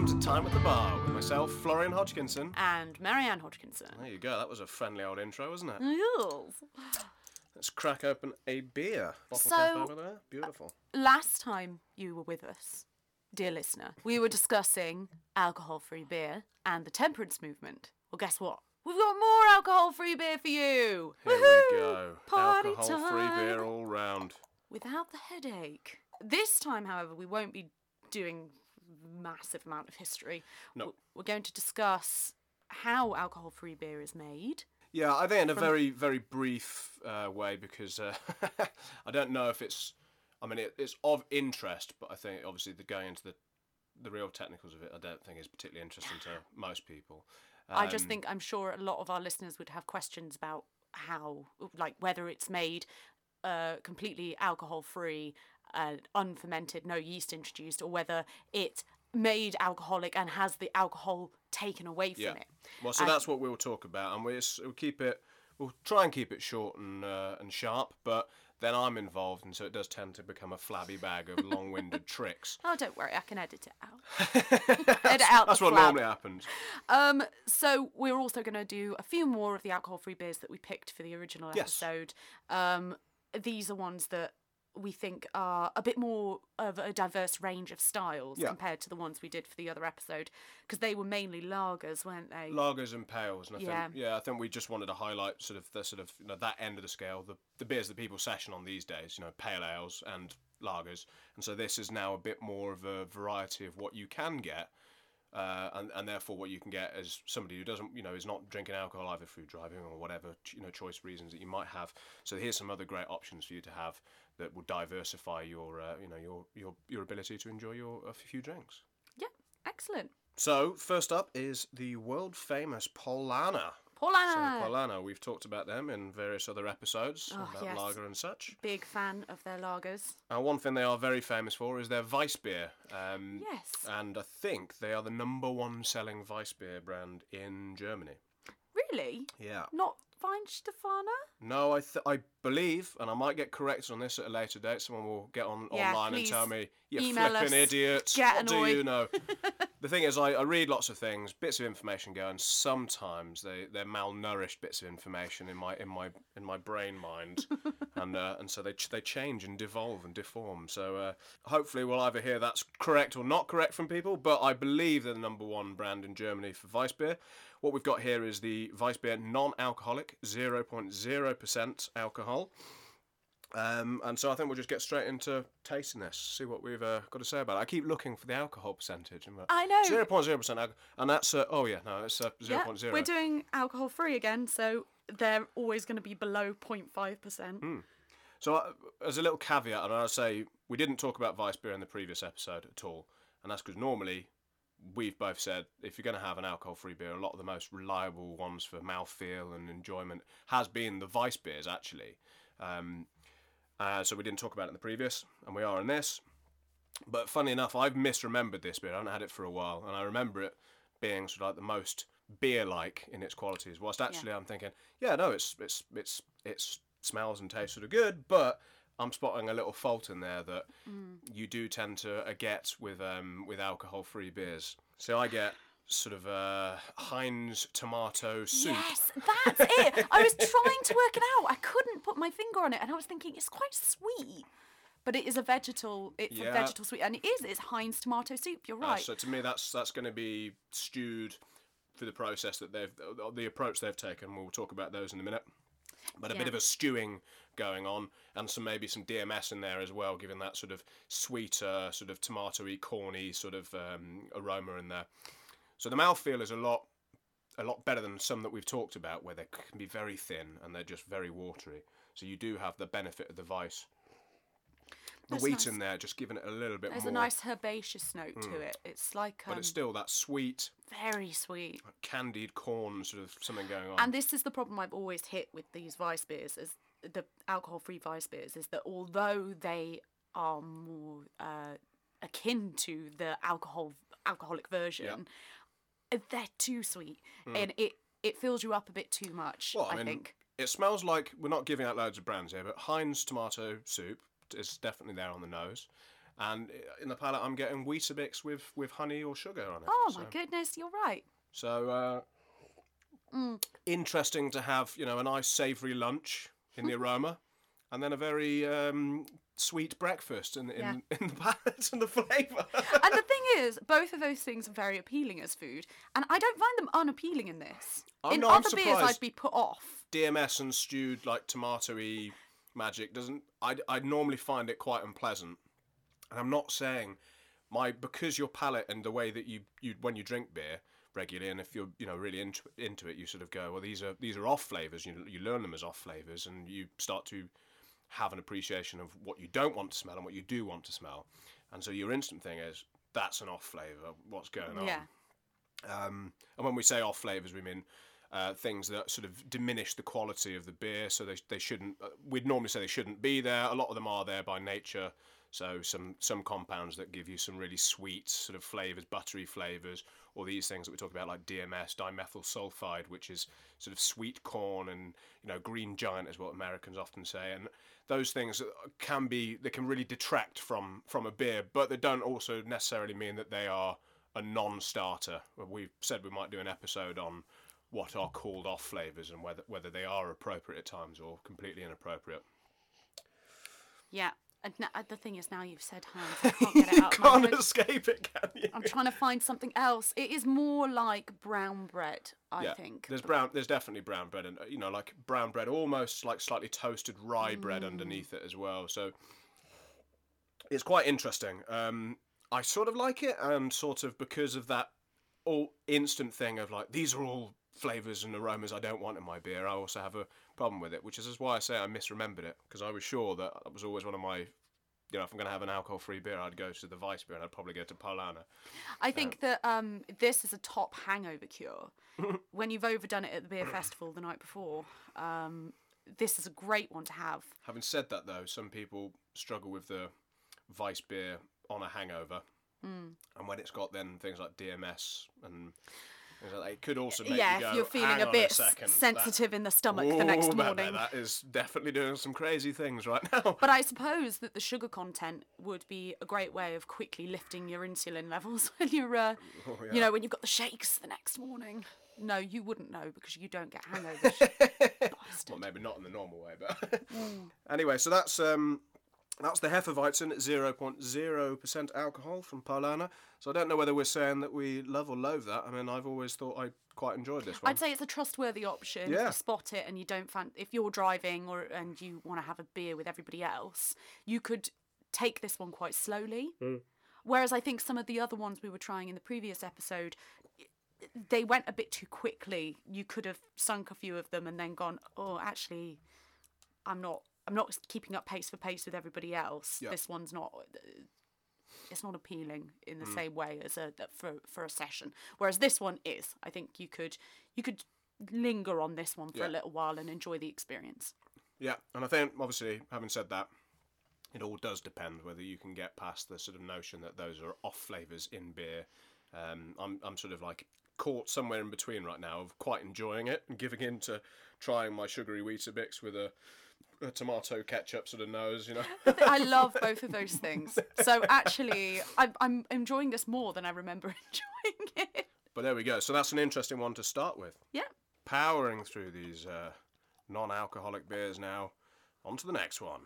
Welcome to Time at the Bar with myself, Florian Hodgkinson. and Marianne Hodgkinson. There you go, that was a friendly old intro, wasn't it? Yes. Let's crack open a beer. Bottle So- cap over there. Beautiful. Uh, last time you were with us, dear listener, we were discussing alcohol-free beer and the temperance movement. Well, guess what? We've got more alcohol-free beer for you. Here Woohoo! we go. Party Alcohol-free beer all round. Without the headache. This time, however, we won't be doing massive amount of history. No. We're going to discuss how alcohol-free beer is made. Yeah, I think in a very, very brief uh, way because uh, I don't know if it's. I mean, it, it's of interest, but I think obviously the going into the the real technicals of it, I don't think is particularly interesting to most people. I just Um, think I'm sure a lot of our listeners would have questions about how, like, whether it's made uh, completely alcohol free, uh, unfermented, no yeast introduced, or whether it made alcoholic and has the alcohol taken away from Yeah. it. Well, so And- that's what we'll talk about, and we'll, we'll keep it. We'll try and keep it short and uh, and sharp, but then I'm involved, and so it does tend to become a flabby bag of long-winded tricks. Oh, don't worry, I can edit it out. edit out That's what flab. normally happens. Um, so we're also going to do a few more of the alcohol-free beers that we picked for the original Yes. episode. Um, these are ones that we think are a bit more of a diverse range of styles Yeah. compared to the ones we did for the other episode because they were mainly lagers, weren't they? Lagers and pales, and I Yeah. think yeah, I think we just wanted to highlight sort of the sort of you know that end of the scale, the the beers that people session on these days, you know, pale ales and lagers, and so this is now a bit more of a variety of what you can get. Uh, and, and therefore, what you can get as somebody who doesn't, you know, is not drinking alcohol either through driving or whatever, you know, choice reasons that you might have. So here's some other great options for you to have that will diversify your, uh, you know, your your your ability to enjoy your a few drinks. yeah, excellent. So first up is the world famous Paulaner. Paulaner, So Paulaner, we've talked about them in various other episodes Oh, about yes. lager and such. big fan of their lagers. And one thing they are very famous for is their Weiss beer. Um, Yes. And I think they are the number one selling Weiss beer brand in Germany. Really? Yeah. Not Weihenstephaner? No, I th- I believe, and I might get corrected on this at a later date. Someone will get on Yeah, online and tell me, "You flipping us. idiot! Get what do annoyed." you know?" the thing is, I, I read lots of things, bits of information go, and sometimes they they're malnourished bits of information in my in my in my brain mind, and uh, and so they ch- they change and devolve and deform. So uh, hopefully we'll either hear that's correct or not correct from people. But I believe they're the number one brand in Germany for Weiss beer. What we've got here is the Weiss beer non-alcoholic, 0.0% alcohol. Um, and so I think we'll just get straight into tasting this, see what we've uh, got to say about it. I keep looking for the alcohol percentage. And I know. Zero point zero percent alcohol, and that's uh, oh yeah, no, it's uh, zero Yeah, point we're doing alcohol free again, so they're always going to be below 0.5%. Hmm. So uh, as a little caveat, and I'll say we didn't talk about Weiss beer in the previous episode at all, and that's because normally we've both said if you're going to have an alcohol-free beer, a lot of the most reliable ones for mouthfeel and enjoyment has been the Weiss beers actually. Um, uh, so we didn't talk about it in the previous, and we are in this. But funny enough, I've misremembered this beer. I haven't had it for a while, and I remember it being sort of like the most beer-like in its qualities. Whilst actually, I'm thinking, yeah, no, it's it's it's it's smells and tastes sort of good, but I'm spotting a little fault in there that you do tend to uh, get with um, with alcohol-free beers. So I get sort of uh, Heinz tomato soup. Yes, that's it. I was trying to work it out. I couldn't put my finger on it, and I was thinking it's quite sweet. But it is a vegetal. It's Yeah. a vegetal sweet, and it is. It's Heinz tomato soup. You're Uh, right. so to me, that's that's going to be stewed through the process that they've the approach they've taken. We'll talk about those in a minute. But a bit of a stewing going on, and some maybe some DMS in there as well, giving that sort of sweeter, sort of tomatoey, corny sort of um, aroma in there. So the mouthfeel is a lot a lot better than some that we've talked about, where they can be very thin and they're just very watery. So you do have the benefit of the vice. The That's wheat nice. in there, just giving it a little bit There's more. a nice herbaceous note to it. It's like um, but it's still that sweet, very sweet. candied corn sort of something going on. And this is the problem I've always hit with these Weiss beers, is the alcohol-free Weiss beers, is that although they are more uh, akin to the alcohol alcoholic version, uh, they're too sweet, and it it fills you up a bit too much. Well, I, I mean, think. it smells like we're not giving out loads of brands here, but Heinz tomato soup is definitely there on the nose. And in the palate, I'm getting Weetabix with, with honey or sugar on it. Oh so. my goodness, you're right. So uh, Mm. interesting to have, you know, a nice savoury lunch in the aroma, and then a very um, sweet breakfast in, in, Yeah. in the palate and the flavour. and the thing is, both of those things are very appealing as food, and I don't find them unappealing in this. Oh, in no, I'm other beers. I'd be put off. DMS and stewed like tomatoey magic doesn't. I I normally find it quite unpleasant, and I'm not saying my because your palate and the way that you you when you drink beer regularly, and if you're you know really into into it, you sort of go well these are these are off flavors. You you learn them as off flavors, and you start to have an appreciation of what you don't want to smell and what you do want to smell, and so your instant thing is that's an off flavor. What's going on? Yeah. Um, and when we say off flavors, we mean uh, things that sort of diminish the quality of the beer. So they, they shouldn't. Uh, we'd normally say they shouldn't be there. A lot of them are there by nature. So some some compounds that give you some really sweet sort of flavors, buttery flavors, or these things that we talk about like DMS, dimethyl sulfide, which is sort of sweet corn and you know green giant is what Americans often say, and those things can be they can really detract from from a beer, but they don't also necessarily mean that they are a non-starter. We've said we might do an episode on what are called off flavors and whether whether they are appropriate at times or completely inappropriate. Yeah. And n- uh, the thing is, now you've said Heinz, I can't get it out. my Can't escape it, can you? I'm trying to find something else. It is more like brown bread, I yeah, think. there's brown. There's definitely brown bread, and uh, you know, like brown bread, almost like slightly toasted rye bread Mm. underneath it as well. So it's quite interesting. Um, I sort of like it, and sort of because of that all instant thing of like these are all flavors and aromas I don't want in my beer. I also have a problem with it, which is why I say I misremembered it because I was sure that that was always one of my. You know, if I'm going to have an alcohol-free beer, I'd go to the Weiss beer, and I'd probably go to Paulaner. I think that um, this is a top hangover cure. when you've overdone it at the beer festival the night before, um, this is a great one to have. Having said that, though, some people struggle with the Weiss beer on a hangover, Mm. and when it's got then things like DMS and things like that, it could also make yeah, you go, if you're feeling "Hang a bit a second, that- sensitive in the stomach the next morning. that is definitely doing some crazy things right now. But I suppose that the sugar content would be a great way of quickly lifting your insulin levels when you're, uh, Oh, you know, when you've got the shakes the next morning. No, you wouldn't know because you don't get hangovers. well, maybe not in the normal way, but anyway. So that's um, that's the Hefeweizen, zero point zero percent alcohol from Paulaner. So I don't know whether we're saying that we love or loathe that. I mean, I've always thought I quite enjoyed this one. I'd say it's a trustworthy option. If Yeah. you spot it and you don't fan if you're driving or and you want to have a beer with everybody else, you could take this one quite slowly. Mm. Whereas I think some of the other ones we were trying in the previous episode, they went a bit too quickly. You could have sunk a few of them and then gone, oh, actually, I'm not. I'm not keeping up pace for pace with everybody else. Yeah. This one's not. It's not appealing in Mm. the same way as a for for a session. Whereas this one is. I think you could you could linger on this one for Yeah. a little while and enjoy the experience. Yeah, and I think obviously, having said that, it all does depend whether you can get past the sort of notion that those are off flavors in beer. Um, I'm I'm sort of like caught somewhere in between right now of quite enjoying it and giving in to trying my sugary Weetabix with a, a tomato ketchup sort of nose, you know. I love both of those things. So actually, I'm I'm enjoying this more than I remember enjoying it. but there we go. So that's an interesting one to start with. Yeah. Powering through these uh, non-alcoholic beers now. On to the next one.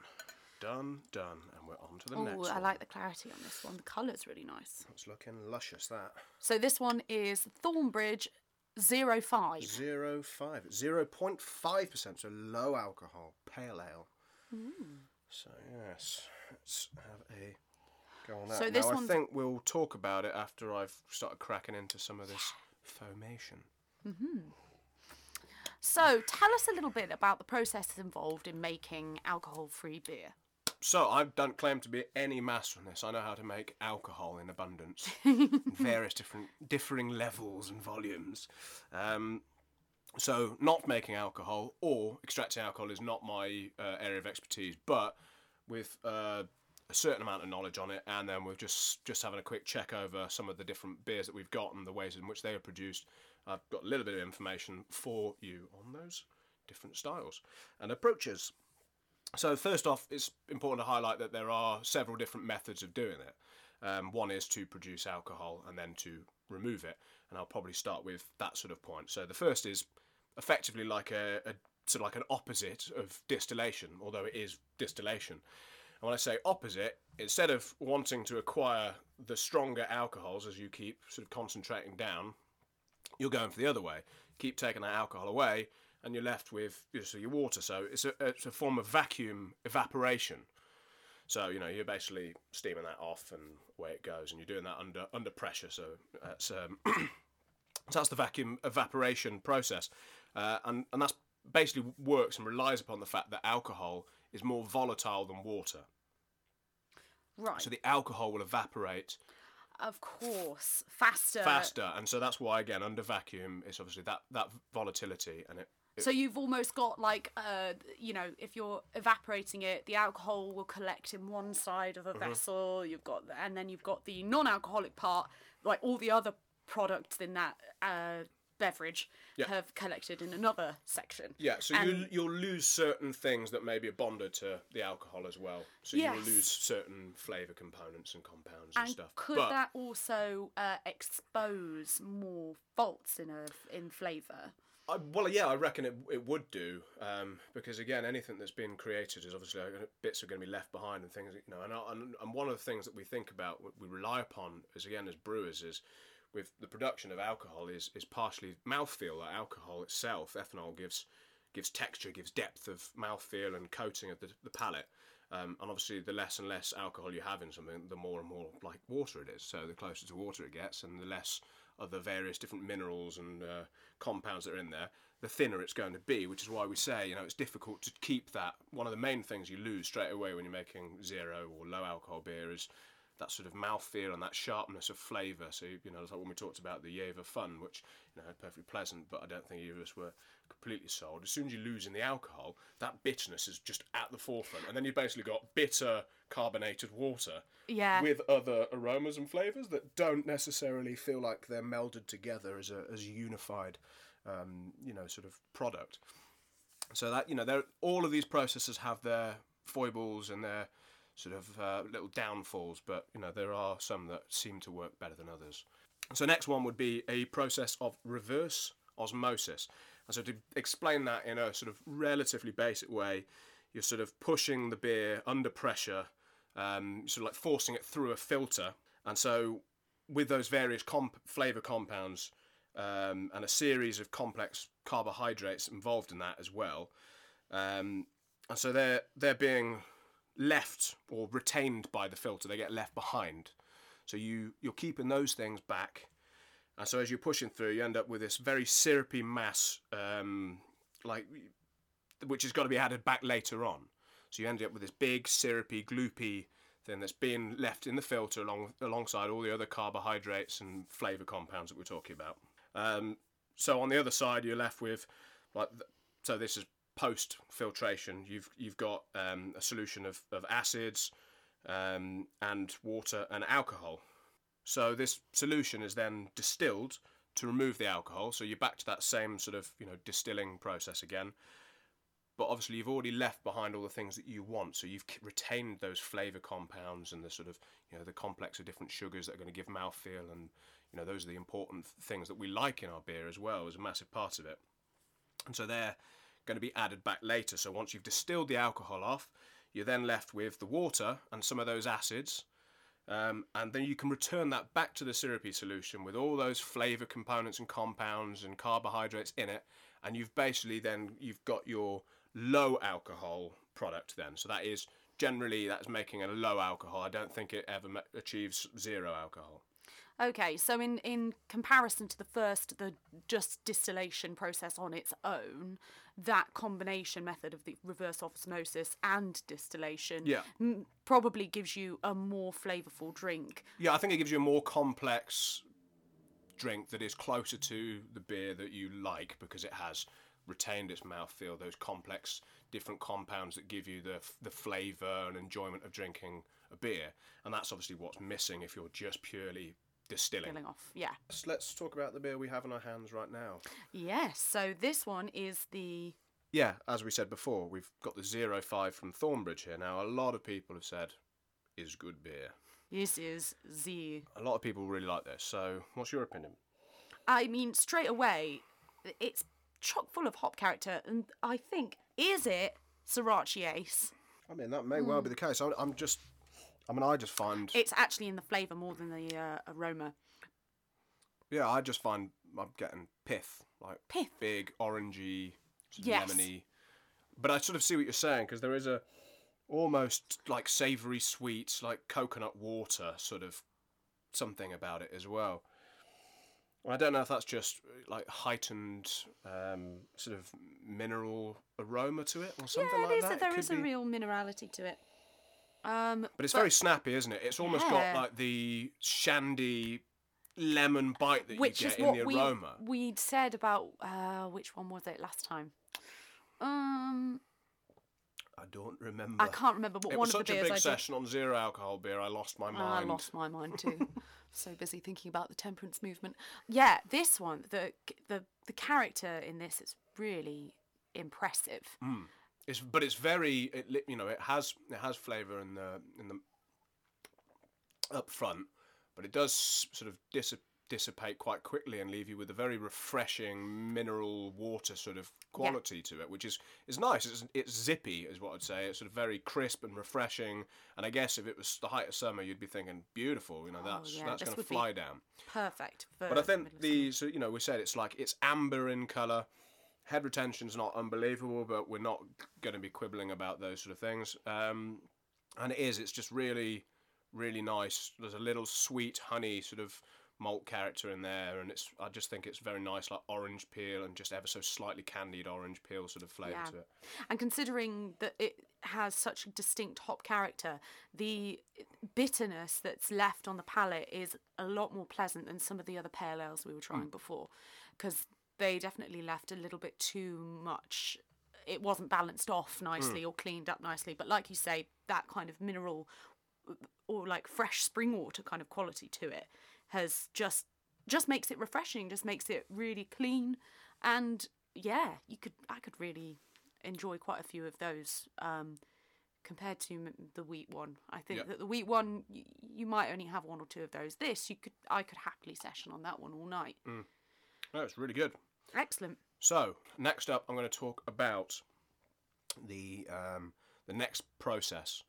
Done, done, and we're on to the next. Oh, next I one. like the clarity on this one. The colour's really nice. It's looking luscious. That. So this one is Thornbridge 05. Zero five, zero point five percent, so low alcohol, pale ale. Hmm. So yes, let's have a go on that. So now I think we'll talk about it after I've started cracking into some of this foamation. Mm-hmm. So tell us a little bit about the processes involved in making alcohol-free beer. So I don't claim to be any master on this. I know how to make alcohol in abundance, in various different differing levels and volumes. Um, so not making alcohol or extracting alcohol is not my uh, area of expertise, but with uh, a certain amount of knowledge on it, and then we're just just having a quick check over some of the different beers that we've got and the ways in which they are produced. I've got a little bit of information for you on those different styles and approaches. So first off, it's important to highlight that there are several different methods of doing it. Um, one is to produce alcohol and then to remove it, and I'll probably start with that sort of point. So the first is effectively like a, a sort of like an opposite of distillation, although it is distillation. And when I say opposite, instead of wanting to acquire the stronger alcohols as you keep sort of concentrating down, you're going for the other way. Keep taking that alcohol away, and you're left with so your water. So it's a, it's a form of vacuum evaporation. So you know you're basically steaming that off, and away it goes, and you're doing that under under pressure. So that's um, so that's the vacuum evaporation process, uh, and and that's basically works and relies upon the fact that alcohol is more volatile than water. Right. So the alcohol will evaporate of course, faster. faster, and so that's why again under vacuum it's obviously that that volatility, and it So you've almost got like, uh, you know, if you're evaporating it, the alcohol will collect in one side of a Mm-hmm. vessel. You've got, and then you've got the non-alcoholic part, like all the other products in that uh, beverage Yeah. have collected in another section. Yeah, so you, And- you'll lose certain things that maybe are bonded to the alcohol as well. So Yes. you'll lose certain flavour components and compounds and, And stuff. could but that also uh, expose more faults in a in flavour? I, well, yeah, I reckon it, it would do um, because again, anything that's been created is obviously uh, bits are going to be left behind and things. You know, and, I- and and one of the things that we think about, we rely upon, is again as brewers, is with the production of alcohol is is partially mouthfeel. Like alcohol itself, ethanol gives gives texture, gives depth of mouthfeel and coating of the, the palate. Um, and obviously, the less and less alcohol you have in something, the more and more like water it is. So the closer to water it gets, and the less of the various different minerals and uh, compounds that are in there, the thinner it's going to be. Which is why we say, you know, it's difficult to keep that. One of the main things you lose straight away when you're making zero or low alcohol beer is that sort of mouthfeel and that sharpness of flavour. So you know, it's like when we talked about the Jever Fun, which you know, perfectly pleasant, but I don't think either of us were completely sold. As soon as you lose in the alcohol, that bitterness is just at the forefront, and then you've basically got bitter carbonated water Yeah. with other aromas and flavours that don't necessarily feel like they're melded together as a as a unified, um, you know, sort of product. So that you know, there all of these processes have their foibles and their sort of uh, little downfalls, but you know there are some that seem to work better than others. So next one would be a process of reverse osmosis. And so to explain that in a sort of relatively basic way, you're sort of pushing the beer under pressure, um, sort of like forcing it through a filter. And so with those various comp- flavour compounds um, and a series of complex carbohydrates involved in that as well, um, and so they're they're being left or retained by the filter. They get left behind. So you you're keeping those things back, and so as you're pushing through, you end up with this very syrupy mass, um, like which has got to be added back later on. So you end up with this big syrupy, gloopy thing that's being left in the filter along alongside all the other carbohydrates and flavour compounds that we're talking about. Um, so on the other side, you're left with like so this is post filtration. You've you've got um, a solution of, of acids um, and water and alcohol. So this solution is then distilled to remove the alcohol. So you're back to that same sort of you know distilling process again. But obviously you've already left behind all the things that you want. So you've retained those flavour compounds and the sort of you know the complex of different sugars that are going to give mouthfeel and you know those are the important things that we like in our beer as well as a massive part of it. And so they're going to be added back later. So once you've distilled the alcohol off, you're then left with the water and some of those acids. Um, and then you can return that back to the syrupy solution with all those flavour components and compounds and carbohydrates in it. And you've basically then you've got your low alcohol product then. So that is generally that's making a low alcohol. I don't think it ever achieves zero alcohol. Okay, so in, in comparison to the first, the just distillation process on its own, that combination method of the reverse osmosis and distillation Yeah. m- probably gives you a more flavourful drink. Yeah, I think it gives you a more complex drink that is closer to the beer that you like because it has retained its mouthfeel, those complex different compounds that give you the the flavour and enjoyment of drinking a beer. And that's obviously what's missing if you're just purely distilling. Filling off, yeah. Let's talk about the beer we have in our hands right now. Yes, so this one is the yeah, as we said before, we've got the zero five from Thornbridge here. Now, a lot of people have said is good beer. This is the. A lot of people really like this. So, what's your opinion? I mean, straight away, it's chock full of hop character, and I think is it Sorachi Ace? I mean, that may well be hmm. the case. I'm, I'm just, I mean, I just find, It's actually in the flavour more than the uh, aroma. yeah, I just find I'm getting pith, like Pith. big, orangey, sort of Yes. lemony. But I sort of see what you're saying because there is a almost like savoury sweet, like coconut water sort of something about it as well. I don't know if that's just like heightened um, sort of mineral aroma to it or something yeah, like there's that. a, It there could is a be- real minerality to it. Um, But it's very snappy, isn't it? It's almost got like the shandy lemon bite that which you is get in what the we aroma. we'd said about uh, which one was it last time? Um, I don't remember. I can't remember, but it one was of such the a beers big I did. session on zero alcohol beer. I lost my mind. I lost my mind too. so busy thinking about the temperance movement. Yeah, this one, the the the character in this is really impressive. It's but it's very it, you know it has it has flavour in the in the up front, but it does sort of dissip- dissipate quite quickly and leave you with a very refreshing mineral water sort of quality to it, which is is nice. It's it's zippy, is what I'd say. It's sort of very crisp and refreshing. And I guess if it was the height of summer, you'd be thinking beautiful. You know, that's Oh, yeah, that's going to fly down. Perfect. But I think the so you know we said it's like it's amber in color. Head retention's not unbelievable, but we're not going to be quibbling about those sort of things. Um, and it is. It's just really, really nice. There's a little sweet honey sort of malt character in there, and it's. I just think it's very nice, like orange peel and just ever so slightly candied orange peel sort of flavour Yeah. to it. And considering that it has such a distinct hop character, the bitterness that's left on the palate is a lot more pleasant than some of the other pale ales we were trying before, because they definitely left a little bit too much. It wasn't balanced off nicely or cleaned up nicely. But like you say, that kind of mineral or like fresh spring water kind of quality to it has just just makes it refreshing just makes it really clean and yeah you could i could really enjoy quite a few of those um compared to the wheat one i think Yep. that the wheat one y- you might only have one or two of those this you could i could happily session on that one all night No, it's really good. excellent So next up, I'm going to talk about the um, the next process,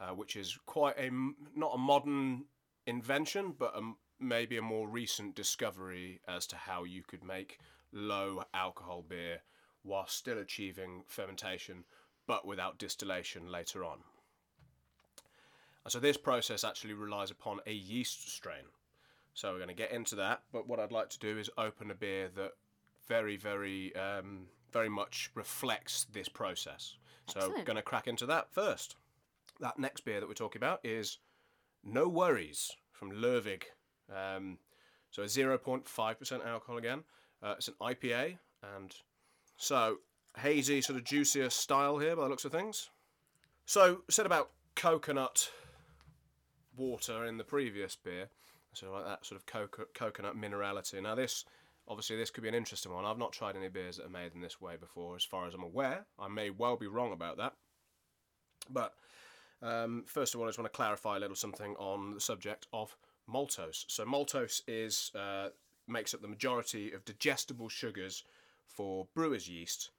uh, which is quite a not a modern invention, but a maybe a more recent discovery as to how you could make low alcohol beer while still achieving fermentation, but without distillation later on. And so this process actually relies upon a yeast strain. So we're going to get into that, but what I'd like to do is open a beer that very, very, um, very much reflects this process. So Excellent. going to crack into that first. That next beer that we're talking about is No Worries from Lervig. Um, so a 0.5% alcohol again. Uh, it's an IPA, and so hazy, sort of juicier style here by the looks of things. So said about coconut water in the previous beer. So like that sort of coco- coconut minerality. Now this, obviously, this could be an interesting one. I've not tried any beers that are made in this way before, as far as I'm aware. I may well be wrong about that. But um, first of all, I just want to clarify a little something on the subject of maltose. So maltose is uh, makes up the majority of digestible sugars for brewer's yeast.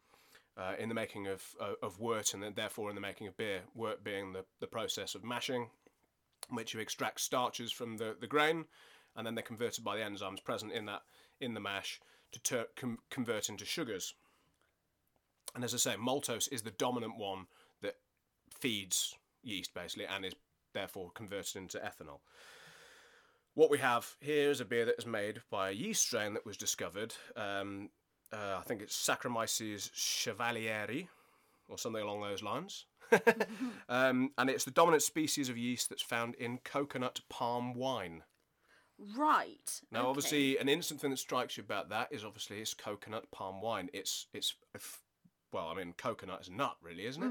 Uh, in the making of, uh, of wort and therefore in the making of beer, wort being the, the process of mashing in which you extract starches from the, the grain and then they're converted by the enzymes present in that in the mash to tur- com- convert into sugars. And as I say, maltose is the dominant one that feeds yeast basically and is therefore converted into ethanol. What we have here is a beer that is made by a yeast strain that was discovered. Um, uh, I think it's Saccharomyces chevalieri or something along those lines. um, and it's the dominant species of yeast that's found in coconut palm wine. right Now, okay. obviously, an instant thing that strikes you about that is obviously it's coconut palm wine. It's it's well, I mean, coconut is a nut, really, isn't it?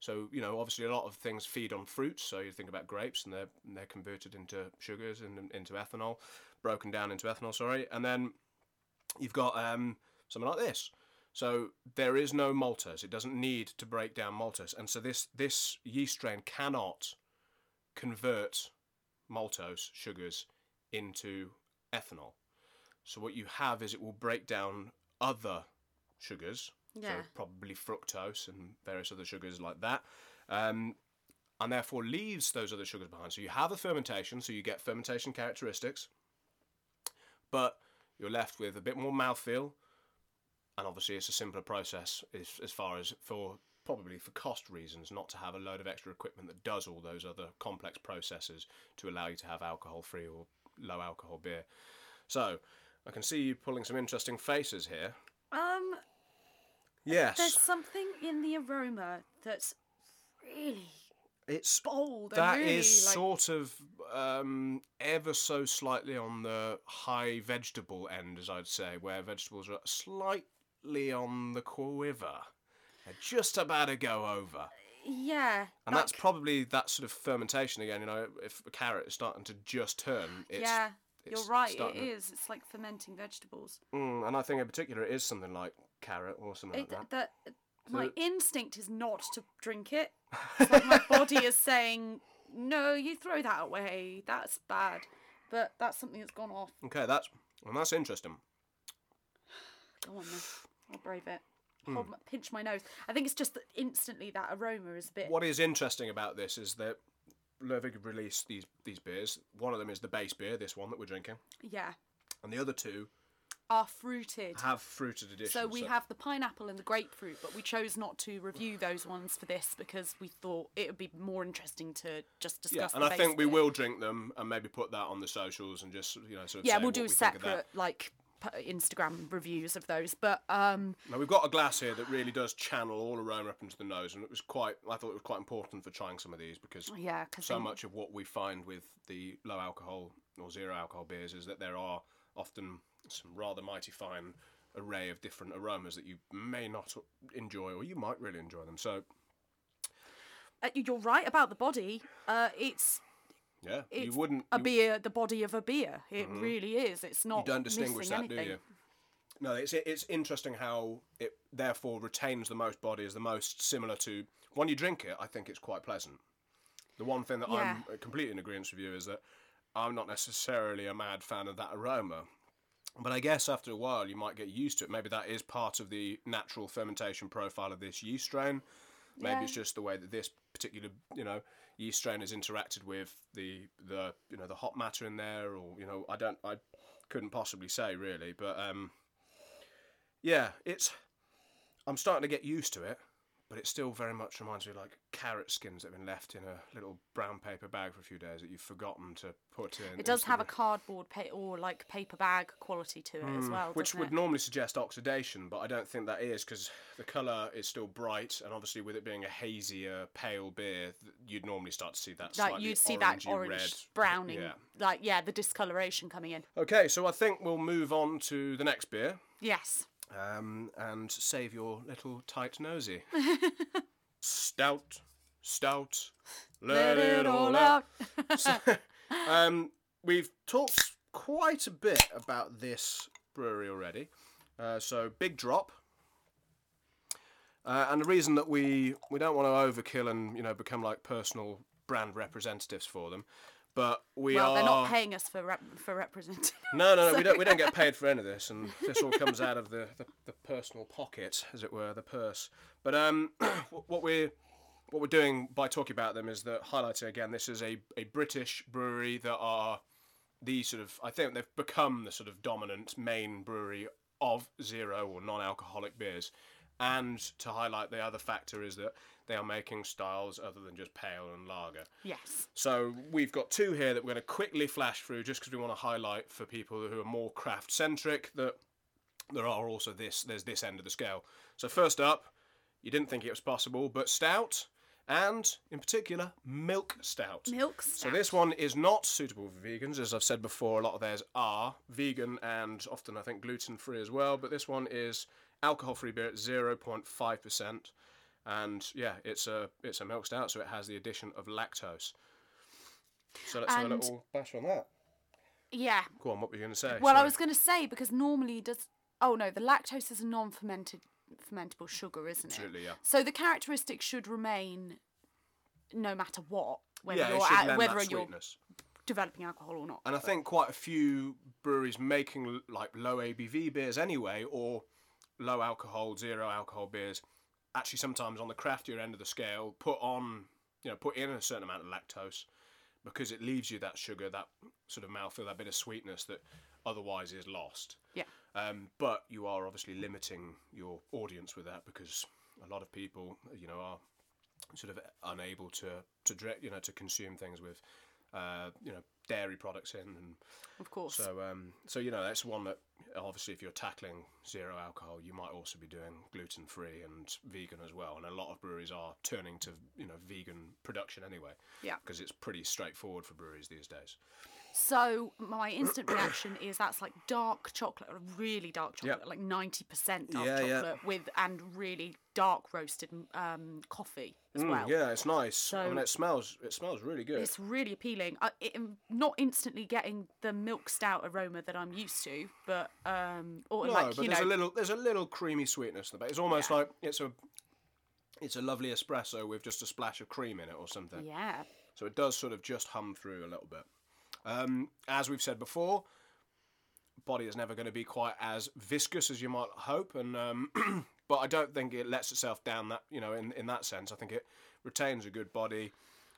So you know, obviously, a lot of things feed on fruits. So you think about grapes, and they're and they're converted into sugars and into ethanol, broken down into ethanol. Sorry, and then you've got um, something like this. So there is no maltose. It doesn't need to break down maltose, and so this this yeast strain cannot convert maltose sugars into ethanol. So what you have is it will break down other sugars, Yeah. so probably fructose and various other sugars like that, um, and therefore leaves those other sugars behind. So you have a fermentation, so you get fermentation characteristics, but you're left with a bit more mouthfeel, and obviously it's a simpler process as, as far as for probably for cost reasons not to have a load of extra equipment that does all those other complex processes to allow you to have alcohol free or low alcohol beer. So I can see you pulling some interesting faces here. Um, Yes, there's something in the aroma that's really it's bold. that really, is like, sort of um, ever so slightly on the high vegetable end, as I'd say, where vegetables are slightly on the quiver. They're just about to go over. yeah. And that's probably that sort of fermentation again. You know, if a carrot is starting to just turn, it's, yeah. it's You're right. It starting to- It's like fermenting vegetables. Mm, and I think in particular it is something like carrot or something It, like that. that my instinct is not to drink it. It's like my body is saying, "No, you throw that away. That's bad." But that's something that's gone off. Okay, that's and that's interesting. Go on then. I'll brave it. Hmm. Hold my, pinch my nose. I think it's just that instantly that aroma is a bit. What is interesting about this is that Lervig released these these beers. One of them is the base beer, this one that we're drinking, Yeah. and the other two Are fruited. have fruited editions. So we have the pineapple and the grapefruit, but we chose not to review those ones for this because we thought it would be more interesting to just discuss. yeah, and I think we will drink them and maybe put that on the socials and just you know sort of Yeah, we'll do we think of that. separate like Instagram reviews of those. But um, Now we've got a glass here that really does channel all aroma up into the nose, and it was quite. I thought it was quite important for trying some of these because yeah, because so much of what we find with the low alcohol or zero alcohol beers is that there are often some rather mighty fine array of different aromas that you may not enjoy or you might really enjoy them. So uh, you're right about the body. Uh, it's yeah, you wouldn't a you, beer, the body of a beer. It really is. It's not. you don't distinguish that, anything. do you? No, it's it's interesting how it therefore retains the most body as the most similar to when you drink it. I think it's quite pleasant. The one thing that I'm uh, completely in agreement with you is that I'm not necessarily a mad fan of that aroma. But I guess after a while you might get used to it. Maybe that is part of the natural fermentation profile of this yeast strain. Maybe Yeah. it's just the way that this particular, you know, yeast strain has interacted with the the you know the hot matter in there, or you know, I don't, I couldn't possibly say really, but um, yeah, it's. I'm starting to get used to it, but it still very much reminds me of like carrot skins that have been left in a little brown paper bag for a few days that you've forgotten to put in. It does have a cardboard pa- or like paper bag quality to it as well, Hmm, which would it? normally suggest oxidation, but I don't think that is because the colour is still bright, and obviously with it being a hazier, pale beer, you'd normally start to see that like you'd see that orange red. browning, Yeah. like yeah, the discoloration coming in. Okay, so I think we'll move on to the next beer, Yes. Um, and save your little tight nosy. stout, stout, let, it all out. um, we've talked quite a bit about this brewery already. Uh, so big drop. Uh, and the reason that we, we don't want to overkill and you know become like personal brand representatives for them, but we well, are. they're not paying us for rep- for representing. No, no, no. We don't. We don't get paid for any of this, and this all comes out of the, the, the personal pocket, as it were, the purse. But um, what we're what we're doing by talking about them is that highlighting again, this is a, a British brewery that are the sort of I think they've become the sort of dominant main brewery of zero or non-alcoholic beers. And to highlight the other factor is that they are making styles other than just pale and lager. yes. So we've got two here that we're going to quickly flash through just because we want to highlight for people who are more craft centric that there are also this there's this end of the scale. So first up, you didn't think it was possible, but stout and in particular milk stout. Milk stout. So this one is not suitable for vegans, as I've said before. A lot of theirs are vegan and often I think gluten free as well. But this one is alcohol free beer at zero point five percent, and yeah, it's a it's a milk stout, so it has the addition of lactose. So let's have a little bash on that. Yeah. Go on, what were you going to say? Well, I was going to say because normally does. Oh no, the lactose is a non-fermented fermentable sugar, isn't it? Absolutely, yeah. So the characteristics should remain no matter what, whether yeah, you're at, whether you're developing alcohol or not. And I think quite a few breweries making like low ABV beers anyway, or low alcohol, zero alcohol beers, actually sometimes on the craftier end of the scale, put on, you know, put in a certain amount of lactose because it leaves you that sugar, that sort of mouthfeel, that bit of sweetness that otherwise is lost. Yeah. Um, but you are obviously limiting your audience with that because a lot of people, you know, are sort of unable to to you know to consume things with uh, you know dairy products in and Of course. so um, so you know that's one that obviously if you're tackling zero alcohol you might also be doing gluten free and vegan as well and a lot of breweries are turning to you know vegan production anyway Yeah. because it's pretty straightforward for breweries these days So my instant reaction is that's like dark chocolate, really dark chocolate, Yep. like ninety percent dark Yeah, yeah. chocolate with and really dark roasted um, coffee as Mm, well. yeah it's nice I mean So- it smells it smells really good It's really appealing. I, it, I'm not instantly getting the milk stout aroma that I'm used to, but um, or no like but you there's know, a little there's a little creamy sweetness in the back it's almost Yeah. like it's a it's a lovely espresso with just a splash of cream in it or something yeah, So it does sort of just hum through a little bit. Um, as we've said before, body is never going to be quite as viscous as you might hope, and um, but I don't think it lets itself down that you know in in that sense. I think it retains a good body.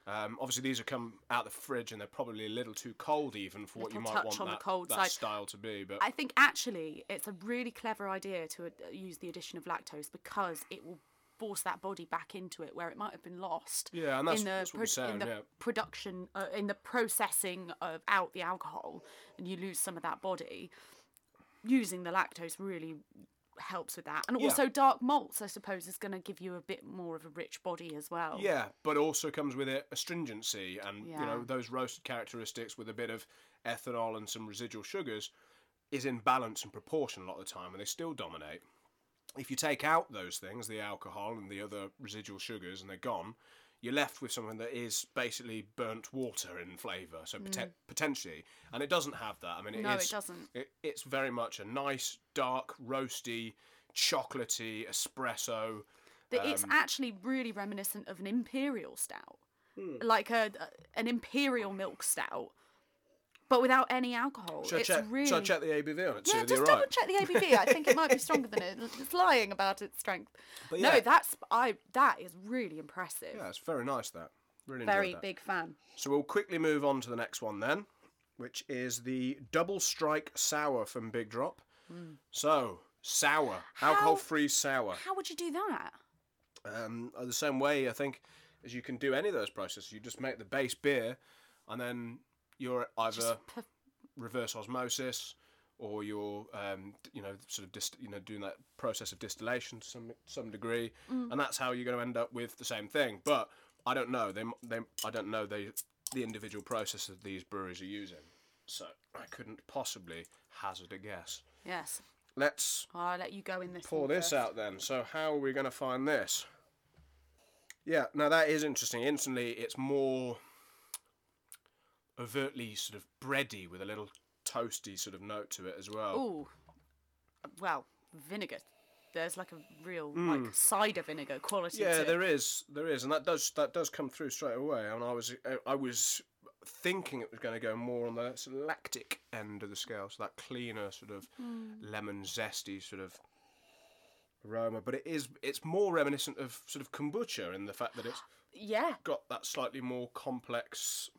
Um, obviously, these have come out the fridge and they're probably a little too cold even for what you might want on the that, cold that style to be. But I think actually it's a really clever idea to uh, use the addition of lactose because it will force that body back into it where it might have been lost. Yeah, and that's- in the, that's what we're in saying, the yeah. production, uh, in the processing of out the alcohol, and you lose some of that body. Using the lactose really helps with that, and Yeah. also dark malts, I suppose, is going to give you a bit more of a rich body as well. Yeah, but also comes with it astringency and you know those roasted characteristics with a bit of ethanol and some residual sugars is in balance and proportion a lot of the time, and they still dominate. If you take out those things, the alcohol and the other residual sugars, and they're gone, you're left with something that is basically burnt water in flavour. So poten- potentially, and it doesn't have that. I mean, it No, it is- doesn't. It, it's very much a nice, dark, roasty, chocolatey espresso. it's Um, actually really reminiscent of an imperial stout, Hmm. like a, an imperial milk stout, but without any alcohol. Should I, it's check, really should I check the ABV on it? yeah. Just double right? check the ABV. I think it might be stronger than it. It's lying about its strength. But No, that's I. That is really impressive. Yeah, it's very nice that. Really Very that. big fan. So we'll quickly move on to the next one then, which is the Double Strike Sour from Big Drop. So, sour, alcohol-free sour. How would you do that? Um, uh, the same way, I think, as you can do any of those processes. You just make the base beer, and then you're either reverse osmosis, or you're, um, you know, sort of, dist- you know, doing that process of distillation to some some degree, and that's how you're going to end up with the same thing. But I don't know. They, they, I don't know the the individual processes these breweries are using, so I couldn't possibly hazard a guess. yes. Let's I'll let you go in this. pour this first. out then. So how are we going to find this? Yeah, now that is interesting. Instantly, it's more overtly sort of bready with a little toasty sort of note to it as well. Ooh. Well, vinegar. There's like a real Hmm. like cider vinegar quality. To it. Yeah, there is, there is, and that does that does come through straight away. And I was I was thinking it was going to go more on the sort of lactic end of the scale, so that cleaner sort of lemon zesty sort of aroma. But it is it's more reminiscent of sort of kombucha in the fact that it's Yeah. got that slightly more complex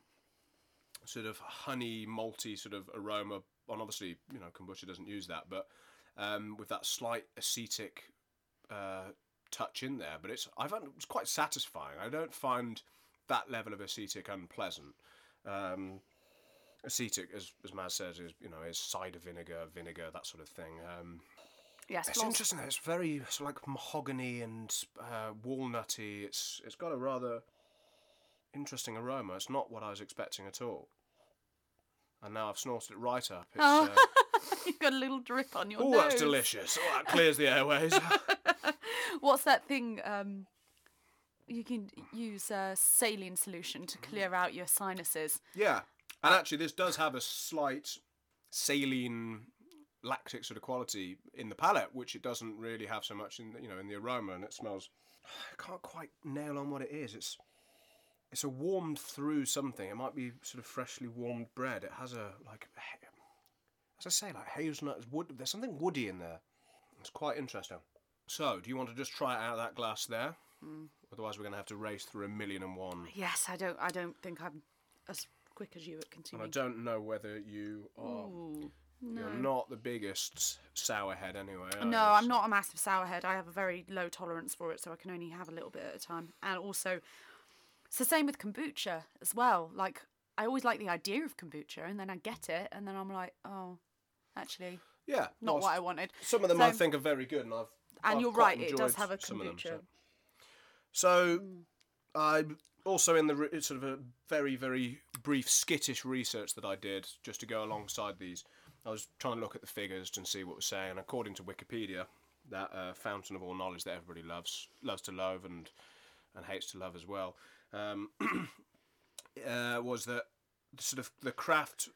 sort of honey malty sort of aroma and obviously you know kombucha doesn't use that but um, with that slight acetic uh, touch in there but it's i found it's quite satisfying i don't find that level of acetic unpleasant um, acetic as, as Maz says is you know is cider vinegar vinegar that sort of thing um, Yes. it's interesting. It's very sort of like mahogany and uh, walnutty. It's it's got a rather interesting aroma. It's not what I was expecting at all. And now I've snorted it right up. It's, Oh. uh, You've got a little drip on your oh, nose. that's delicious. Oh, that clears the airways. What's that thing? Um, you can use a saline solution to clear out your sinuses. yeah, and actually, this does have a slight saline lactic sort of quality in the palate, which it doesn't really have so much in the- you know in the aroma, and it smells. I can't quite nail on what it is. It's it's a warmed through something. It might be sort of freshly warmed bread. It has a like, as I say, like hazelnuts, wood. There's something woody in there. It's quite interesting. So, do you want to just try it out of that glass there? Mm. Otherwise, we're going to have to race through a million and one. Yes, I don't. I don't think I'm as quick as you at continuing. And I don't know whether you are. Ooh, You're not the biggest sour head anyway. No? I'm not a massive sourhead. I have a very low tolerance for it, so I can only have a little bit at a time. And also, it's the same with kombucha as well. Like, I always like the idea of kombucha, and then I get it, and then I'm like, oh, actually, Yeah, not whilst what I wanted. Some of them I think are very good, and I've. And I've you're right, it does have a them, kombucha. so. So, I'm also in the re- sort of a very, very brief skittish research that I did just to go alongside these. I was trying to look at the figures and see what was saying. And according to Wikipedia, that uh, fountain of all knowledge that everybody loves, loves to love, and and hates to love as well, um, uh, was that sort of the craft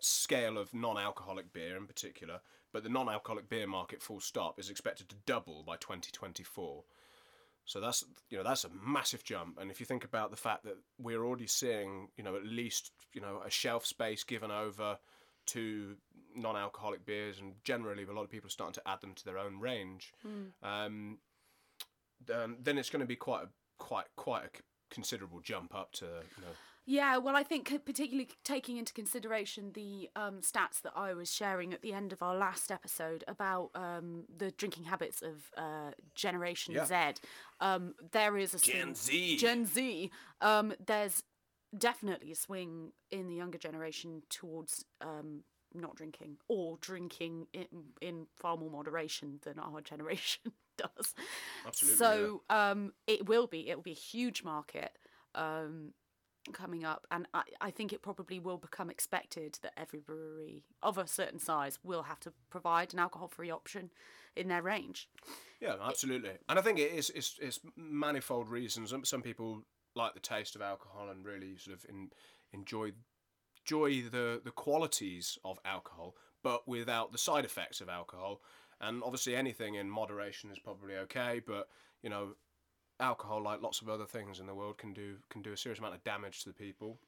scale of non-alcoholic beer in particular, but the non-alcoholic beer market, full stop, is expected to double by 2024. So that's you know that's a massive jump, and if you think about the fact that we're already seeing you know at least you know a shelf space given over to non-alcoholic beers, and generally a lot of people are starting to add them to their own range, um, then, it's going to be quite a quite quite a considerable jump up to you know Yeah, well, I think particularly taking into consideration the um, stats that I was sharing at the end of our last episode about um, the drinking habits of uh, Generation Yeah. Z, um, there is a Gen Z. Gen Z. Um, there's definitely a swing in the younger generation towards um, not drinking or drinking in, in far more moderation than our generation does. Absolutely, So um, it will be. It will be a huge market. Um, coming up and I, I think it probably will become expected that every brewery of a certain size will have to provide an alcohol free option in their range Yeah, absolutely. And I think it is it's, it's manifold reasons. Some- Some people like the taste of alcohol and really sort of in, enjoy enjoy the the qualities of alcohol, but without the side effects of alcohol. And obviously, anything in moderation is probably okay. But you know, alcohol, like lots of other things in the world, can do can do a serious amount of damage to the people.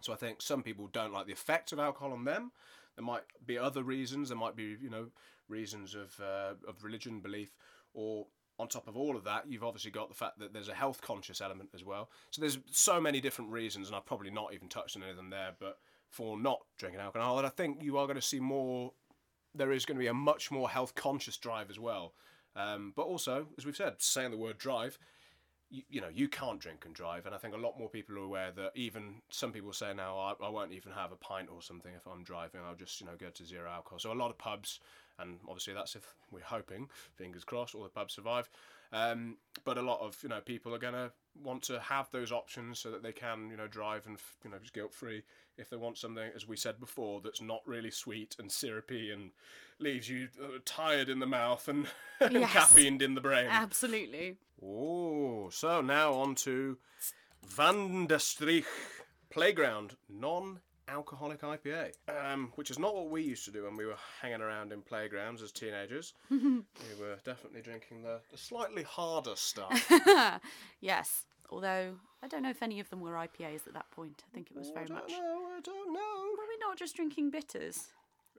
So I think some people don't like the effect of alcohol on them. There might be other reasons. There might be, you know, reasons of uh, of religion, belief, or on top of all of that, you've obviously got the fact that there's a health conscious element as well. So there's so many different reasons, and I've probably not even touched on any of them there. But for not drinking alcohol, and I think you are going to see more. There is going to be a much more health conscious drive as well. Um, but also, as we've said, saying the word drive, you, you know, you can't drink and drive, and I think a lot more people are aware that even some people say now, I, I won't even have a pint or something if I'm driving. I'll just, you know, go to zero alcohol. So a lot of pubs, and obviously that's if we're hoping, fingers crossed, all the pubs survive. Um, but a lot of you know people are going to want to have those options so that they can, you know, drive and you know just guilt free if they want something, as we said before, that's not really sweet and syrupy and leaves you uh, tired in the mouth and, and Yes. caffeined in the brain. absolutely Oh, so now on to Van der Streek Playground non alcoholic IPA, um, which is not what we used to do when we were hanging around in playgrounds as teenagers. we were definitely drinking the, the slightly harder stuff. yes although i don't know if any of them were ipas at that point i think it was very I don't much know, I don't know. were we not just drinking bitters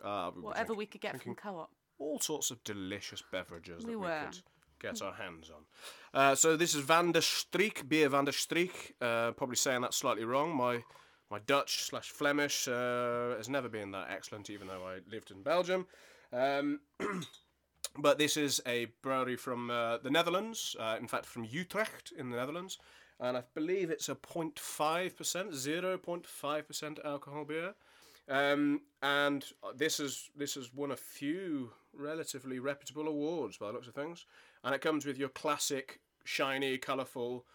Ah, we whatever drinking we could get from co-op all sorts of delicious beverages We that we were. could get our hands on. Uh, so this is Van der Streek, beer Van der Streek. Uh, probably saying that slightly wrong. My my Dutch slash Flemish uh, has never been that excellent, even though I lived in Belgium. Um, but this is a brewery from uh, the Netherlands, uh, in fact from Utrecht in the Netherlands, and I believe it's a 0.5%, 0.5% alcohol beer. Um, and this is this has won a few relatively reputable awards by the looks of things, and it comes with your classic shiny, colourful,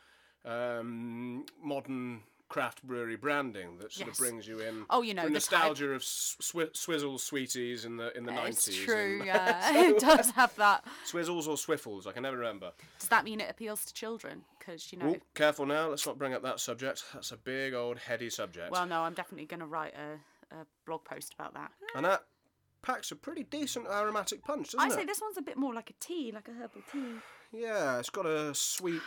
um, modern craft brewery branding that sort Yes. of brings you in. Oh, you know, the the type- nostalgia of swi- Swizzle Sweeties in the in the nineties. it's true yeah it does have that Swizzles or Swiffles, I can never remember. does that mean it appeals to children because you know Oh, careful now, let's not bring up that subject. That's a big old heady subject. well no i'm definitely going to write a, a blog post about that and that packs a pretty decent aromatic punch, doesn't I it? I say this one's a bit more like a tea, like a herbal tea. Yeah, it's got a sweet.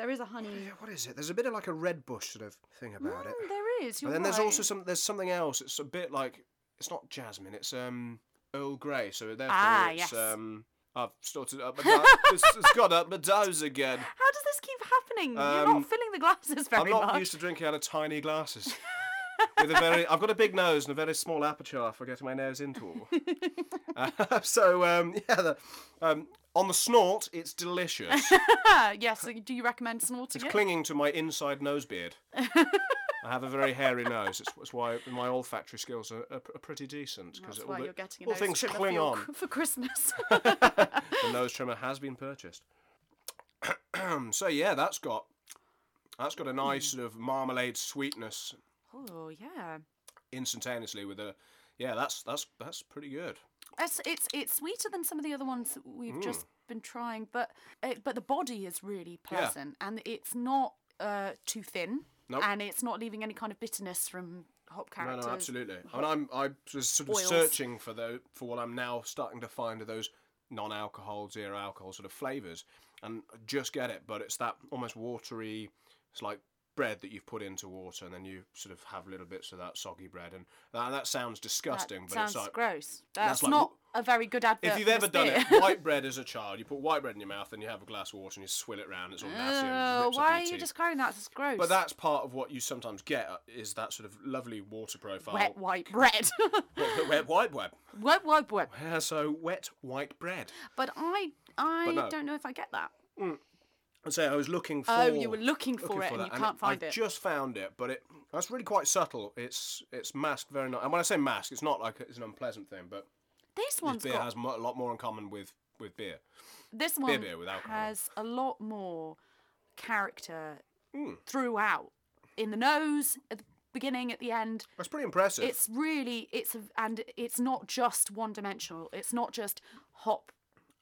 There is a honey. Yeah, what is it? There's a bit of like a red bush sort of thing about it. Mm, there is. You're But then there's also some. There's something else. It's a bit like it's not jasmine. It's um Earl Grey. So therefore Ah, it's yes. um. I've started up it's, it's got up my dose again. How does this keep happening? You're Um, not filling the glasses very much. I'm not much. used to drinking out of tiny glasses. With a very, I've got a big nose and a very small aperture for getting my nose into. uh, so um, yeah, the, um, on the snort, it's delicious. yes. Do you recommend snorting It's it? clinging to my inside nose beard. I have a very hairy nose. It's, it's why my olfactory skills are, are, are pretty decent. That's all why the, you're getting a all nose things trimmer cling for, your- on. for Christmas. The nose trimmer has been purchased. so yeah, that's got that's got a hmm. nice sort of marmalade sweetness oh yeah. instantaneously with a yeah. That's that's that's pretty good. It's it's it's sweeter than some of the other ones that we've just been trying, but it, but the body is really Mm. Yeah. pleasant and it's not uh, too thin, Nope. and it's not leaving any kind of bitterness from hop No, characters. no, absolutely. I mean, I'm I was sort of Oils. searching for the for what I'm now starting to find are those non-alcohol, zero alcohol sort of flavors, and just get it. But it's that almost watery. It's like bread that you've put into water, and then you sort of have little bits of that soggy bread, and that, that sounds That disgusting. but sounds it's like gross. that's That's, like not a very good advert. if you've ever done it, white bread as a child, you put white bread in your mouth, and you have a glass of water, and you swill it round. It's all nasty. and why are you teeth. describing that as gross? But that's part of what you sometimes get uh, is that sort of lovely water profile. wet white bread. wet, wet white bread. wet white bread. Yeah, so wet white bread. But I I no. don't know if I get that. I say I was looking for. Oh, you were looking for it and that, you can't find it. I it. just found it, but it that's really quite subtle. It's it's masked very nice. And when I say masked, it's not like it's an unpleasant thing, but This this beer got has mo- a lot more in common with with beer. this one beer with alcohol. has a lot more character Hmm. throughout. In the nose, at the beginning, at the end. That's pretty impressive. It's really it's a, and it's not just one dimensional. It's not just hop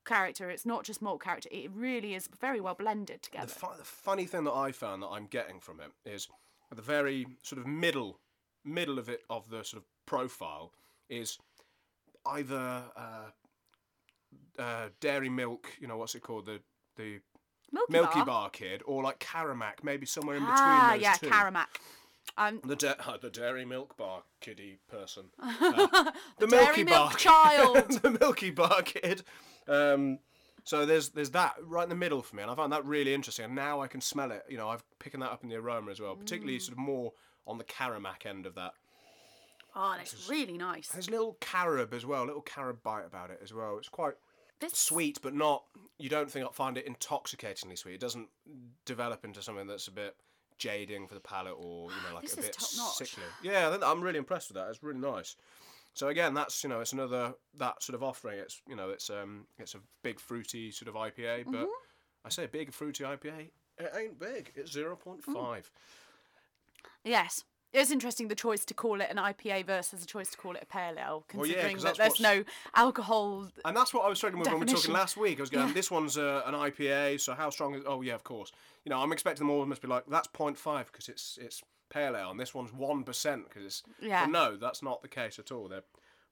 character. It's not just malt character. It really is very well blended the, together. fu- the funny thing that I found that I'm getting from it is at the very sort of middle middle of it of the sort of profile is either uh, uh, dairy milk. You know what's it called? The the Milky, Milky Bar. Bar Kid, or like Caramac, maybe somewhere in between Ah, those yeah, two. Caramac. Um, the da- uh, the Dairy Milk Bar Kiddie person. the, the Dairy Milky Milk Child. the Milky Bar Kid. Um, so there's there's that right in the middle for me, and I find that really interesting. And now I can smell it. You know, I've picking that up in the aroma as well, particularly Mm. sort of more on the Caramac end of that. Oh, that's really nice. There's a little carob as well, a little carob bite about it as well. It's quite This sweet, but not. You don't think I find it intoxicatingly sweet. It doesn't develop into something that's a bit jading for the palate, or you know, like This a bit sickly. Yeah, I think- I'm really impressed with that. It's really nice. So again, that's you know, it's another that sort of offering. It's you know, it's um, it's a big fruity sort of IPA, but Mm-hmm. I say big fruity IPA. It ain't big. It's zero point five. Mm. Yes. It's interesting the choice to call it an IPA versus the choice to call it a pale ale, Well, yeah, that there's no alcohol. And that's what I was struggling with when we were talking last week. I was going, this one's uh, an IPA, so how strong is? Oh yeah, of course. You know, I'm expecting them all must be like that's 0.5 because it's it's pale ale, and this one's one percent because it's. Yeah. But no, that's not the case at all. They're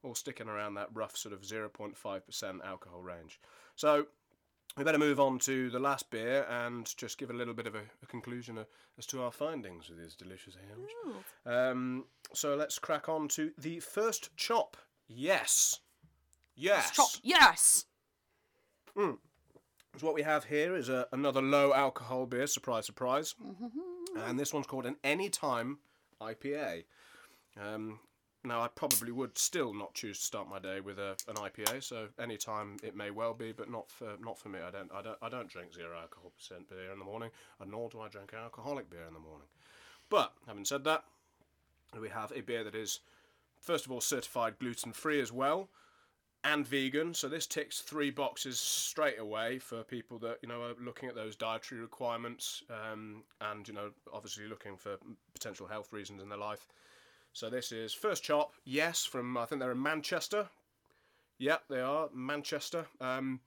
all sticking around that rough sort of 0.5 percent alcohol range. So we better move on to the last beer and just give a little bit of a, a conclusion uh, as to our findings with these delicious ales. Um, so let's crack on to the first chop. Yes. Yes. Chop. Yes. So what we have here is a, another low alcohol beer. Surprise, surprise. And this one's called an Anytime IPA. Um, now I probably would still not choose to start my day with a, an IPA. So anytime it may well be, but not for not for me. I don't I don't I don't drink zero alcohol percent beer in the morning, and nor do I drink alcoholic beer in the morning. But having said that, we have a beer that is first of all certified gluten free as well and vegan. So this ticks three boxes straight away for people that you know are looking at those dietary requirements um, and you know obviously looking for potential health reasons in their life. So this is first chop, yes, from I think they're in Manchester. Yep, they are Manchester. Um,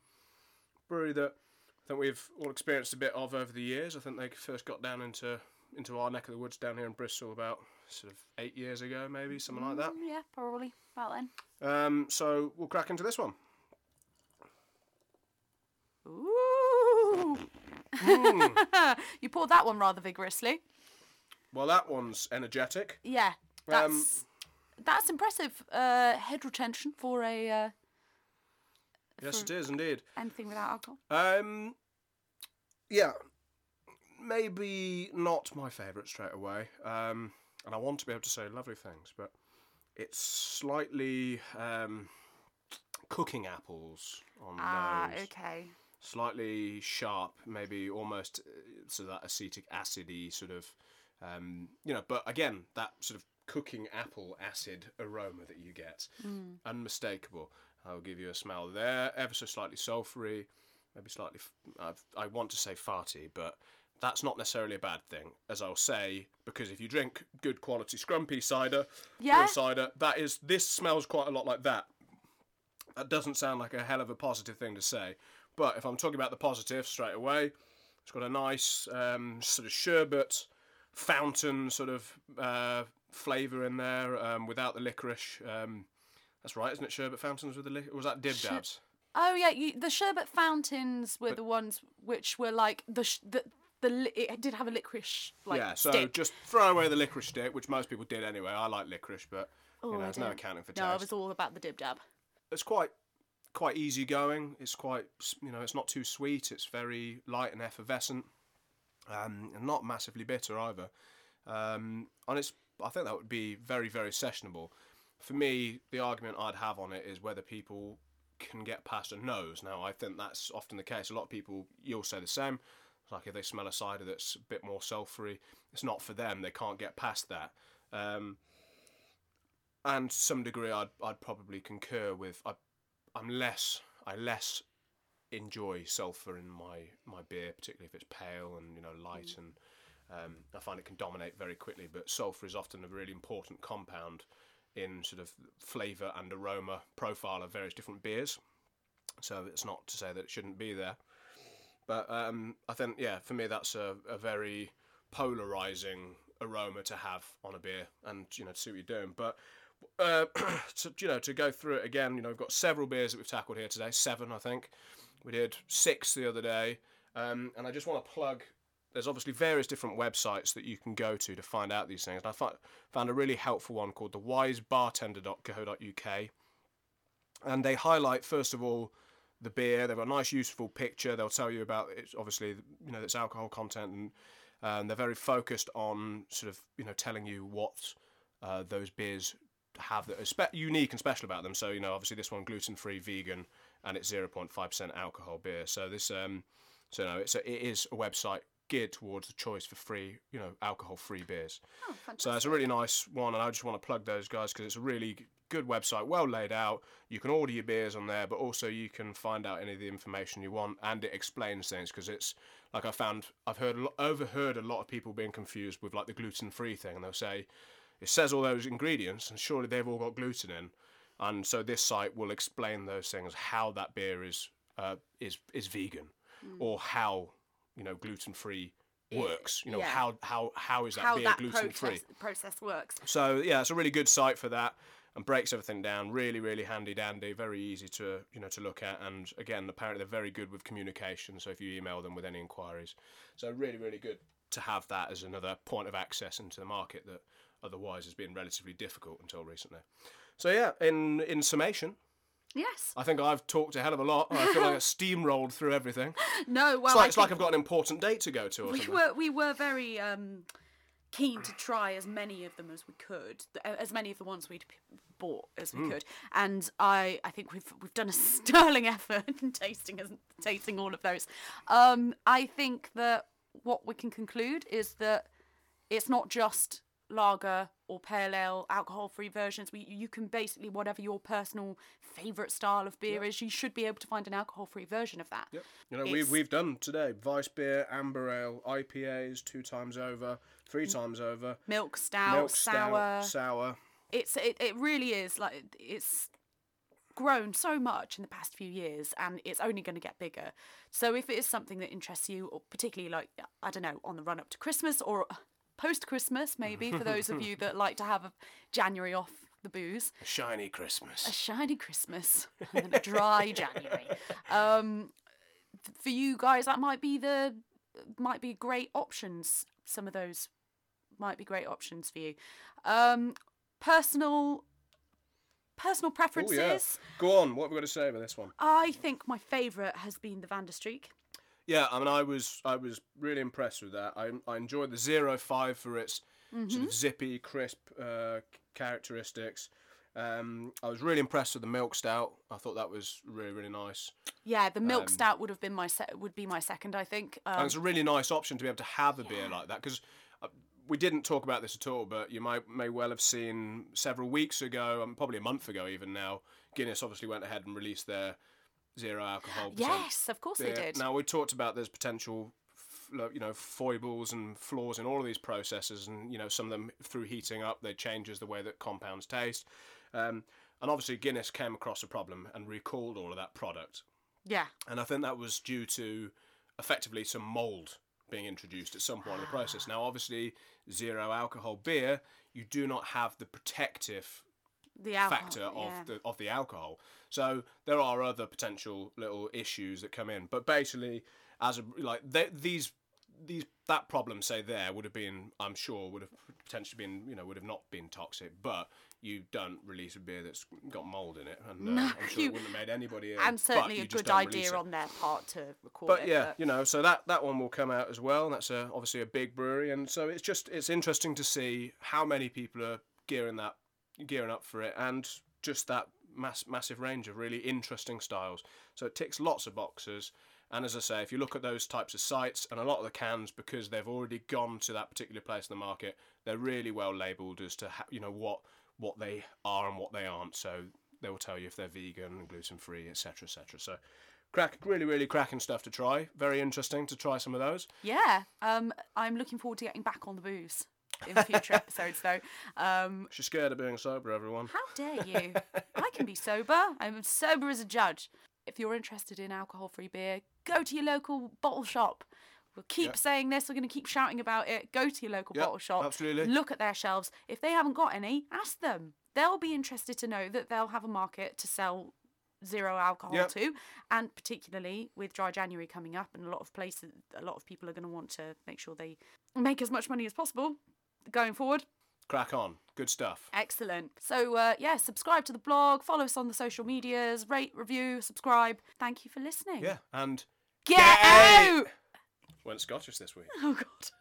brewery that I think we've all experienced a bit of over the years. I think they first got down into into our neck of the woods down here in Bristol about sort of eight years ago, maybe something like that. Mm, yeah, probably about then. Um, so we'll crack into this one. Ooh. Hmm. you poured that one rather vigorously. Well, that one's energetic. Yeah, Um, that's that's impressive. Uh, head retention for a uh, Yes, it is indeed. anything without alcohol. Um, yeah, maybe not my favourite straight away. Um, and I want to be able to say lovely things, but it's slightly um, cooking apples on Ah, nose. okay. Slightly sharp, maybe almost uh, so that acetic acidy sort of, um, you know. But again, that sort of cooking apple acid aroma that you get, unmistakable. I'll give you a smell there, ever so slightly sulphury, maybe slightly. I've, I want to say farty, but that's not necessarily a bad thing, as I'll say, because if you drink good quality scrumpy cider, Yeah. cider, that is this smells quite a lot like that. That doesn't sound like a hell of a positive thing to say, but if I'm talking about the positive straight away, it's got a nice um, sort of sherbet fountain sort of uh, flavour in there um, without the licorice. Um, that's right, isn't it? Sherbet fountains with the licorice. Or was that dib dabs? Oh yeah, you, the sherbet fountains were the ones which were like the sh- the the li- it did have a licorice like yeah, so stick. just throw away the licorice stick, which most people did anyway. I like licorice, but you Oh, know, I there's no didn't. accounting for No, it was all about the dib dab. it's quite quite easy going. It's quite you know it's not too sweet. It's very light and effervescent, um, and not massively bitter either. Um, and it's I think that would be very very sessionable. For me, the argument I'd have on it is whether people can get past a nose. Now I think that's often the case. A lot of people you'll say the same. Like if they smell a cider that's a bit more sulphury, it's not for them. They can't get past that. Um, and to some degree, I'd I'd probably concur with. I, I'm less I less enjoy sulphur in my my beer, particularly if it's pale and you know light, and um, I find it can dominate very quickly. But sulphur is often a really important compound in sort of flavour and aroma profile of various different beers. So it's not to say that it shouldn't be there. But um, I think, yeah, for me, that's a, a very polarizing aroma to have on a beer and, you know, to see what you're doing. But, uh, to, you know, to go through it again, you know, we've got several beers that we've tackled here today, seven, I think. We did six the other day. Um, and I just want to plug there's obviously various different websites that you can go to to find out these things. And I fi- found a really helpful one called the wisebartender.co.uk. And they highlight, first of all, the beer. They've got a nice, useful picture. They'll tell you about it's obviously you know its alcohol content, and um, they're very focused on sort of you know telling you what uh, those beers have that are spe- unique and special about them. So you know obviously this one gluten free, vegan, and it's zero point five percent alcohol beer. So this um so no it's a, it is a website geared towards the choice for free you know alcohol free beers. Oh, So it's a really nice one, and I just want to plug those guys because it's a really good website, well laid out. You can order your beers on there, but also you can find out any of the information you want, and it explains things because it's like I found I've heard overheard a lot of people being confused with like the gluten free thing, and they'll say it says all those ingredients, and surely they've all got gluten in, and so this site will explain those things, how that beer is uh, is is vegan, or how you know gluten free works. You know yeah. how how how is that How beer gluten free? process, process works. So yeah, it's a really good site for that and breaks everything down. Really, really handy dandy, very easy to you know to look at. And again, apparently they're very good with communication. So if you email them with any inquiries, so really, really good to have that as another point of access into the market that otherwise has been relatively difficult until recently. So yeah, in in summation, Yes. I think I've talked a hell of a lot. I feel like I steamrolled through everything. No. Well, It's like, it's like I've got an important date to go to we were we were very um, keen to try as many of them as we could, as many of the ones we'd bought as we could, and I I think we've we've done a sterling effort in tasting tasting all of those. Um, I think that what we can conclude is that it's not just lager or pale ale alcohol-free versions. We you can basically whatever your personal favorite style of beer is, you should be able to find an alcohol-free version of that. Yep. You know, we've we've done today Weiss beer, amber ale, IPAs two times over, three times over, Milk stout, milk sour. stout, sour. it's it, it really is like it's grown so much in the past few years and it's only going to get bigger so if it is something that interests you or particularly like i don't know on the run up to christmas or post Christmas, maybe for those of you that like to have a January off the booze. A shiny Christmas. A shiny Christmas and then a dry January. Um, for you guys, that might be the might be great options. Some of those might be great options for you. Um, personal personal Oh preferences. yeah. Go on. What have we got to say about this one? I think my favourite has been the Vandestreek. Yeah, I mean, I was I was really impressed with that. I I enjoyed the zero five for its sort of zippy, crisp uh, characteristics. Um, I was really impressed with the milk stout. I thought that was really really nice. Yeah, the milk Um, stout would have been my se- would be my second, I think. and Um, it's a really nice option to be able to have a beer like that because we didn't talk about this at all, but you might may well have seen several weeks ago, um, probably a month ago even now. Guinness obviously went ahead and released their zero alcohol. percent yes, of course they did. Now we talked about there's potential, you know, foibles and flaws in all of these processes, and you know some of them through heating up they changes the way that compounds taste, um, and obviously Guinness came across a problem and recalled all of that product, Yeah, and I think that was due to effectively some mold being introduced at some point in the process. Now obviously zero alcohol beer, you do not have the protective the alcohol. factor of yeah. the of the alcohol. So there are other potential little issues that come in, but basically, as a like th- these these that problem say there would have been I'm sure would have potentially been you know would have not been toxic, but you don't release a beer that's got mold in it, and uh, No, I'm sure you- it wouldn't have made anybody ill. and certainly a good idea on their part to record But it. yeah, you know, so that that one will come out as well. and That's a, obviously a big brewery, and so it's just it's interesting to see how many people are gearing that gearing up for it, and just that mass, massive range of really interesting styles. So it ticks lots of boxes. And as I say, if you look at those types of sites and a lot of the cans, because they've already gone to that particular place in the market, they're really well labelled as to ha- you know what what they are and what they aren't. So they will tell you if they're vegan, gluten free, etc., etc. So crack, really, really cracking stuff to try. Very interesting to try some of those. Yeah, um, I'm looking forward to getting back on the booze in future episodes, though. Um, She's scared of being sober, everyone. how dare you? I can be sober. I'm sober as a judge. If you're interested in alcohol-free beer, go to your local bottle shop. We'll keep Yep. saying this. We're going to keep shouting about it. Go to your local Yep, bottle shop. absolutely. Look at their shelves. If they haven't got any, ask them. They'll be interested to know that they'll have a market to sell zero alcohol Yep. to, and particularly with dry January coming up, and a lot of places, a lot of people are going to want to make sure they make as much money as possible going forward. Crack on. Good stuff. Excellent. So uh, yeah, subscribe to the blog, follow us on the social medias, rate, review, subscribe. Thank you for listening. Yeah, and Get Get out! went Scottish this week. Oh god.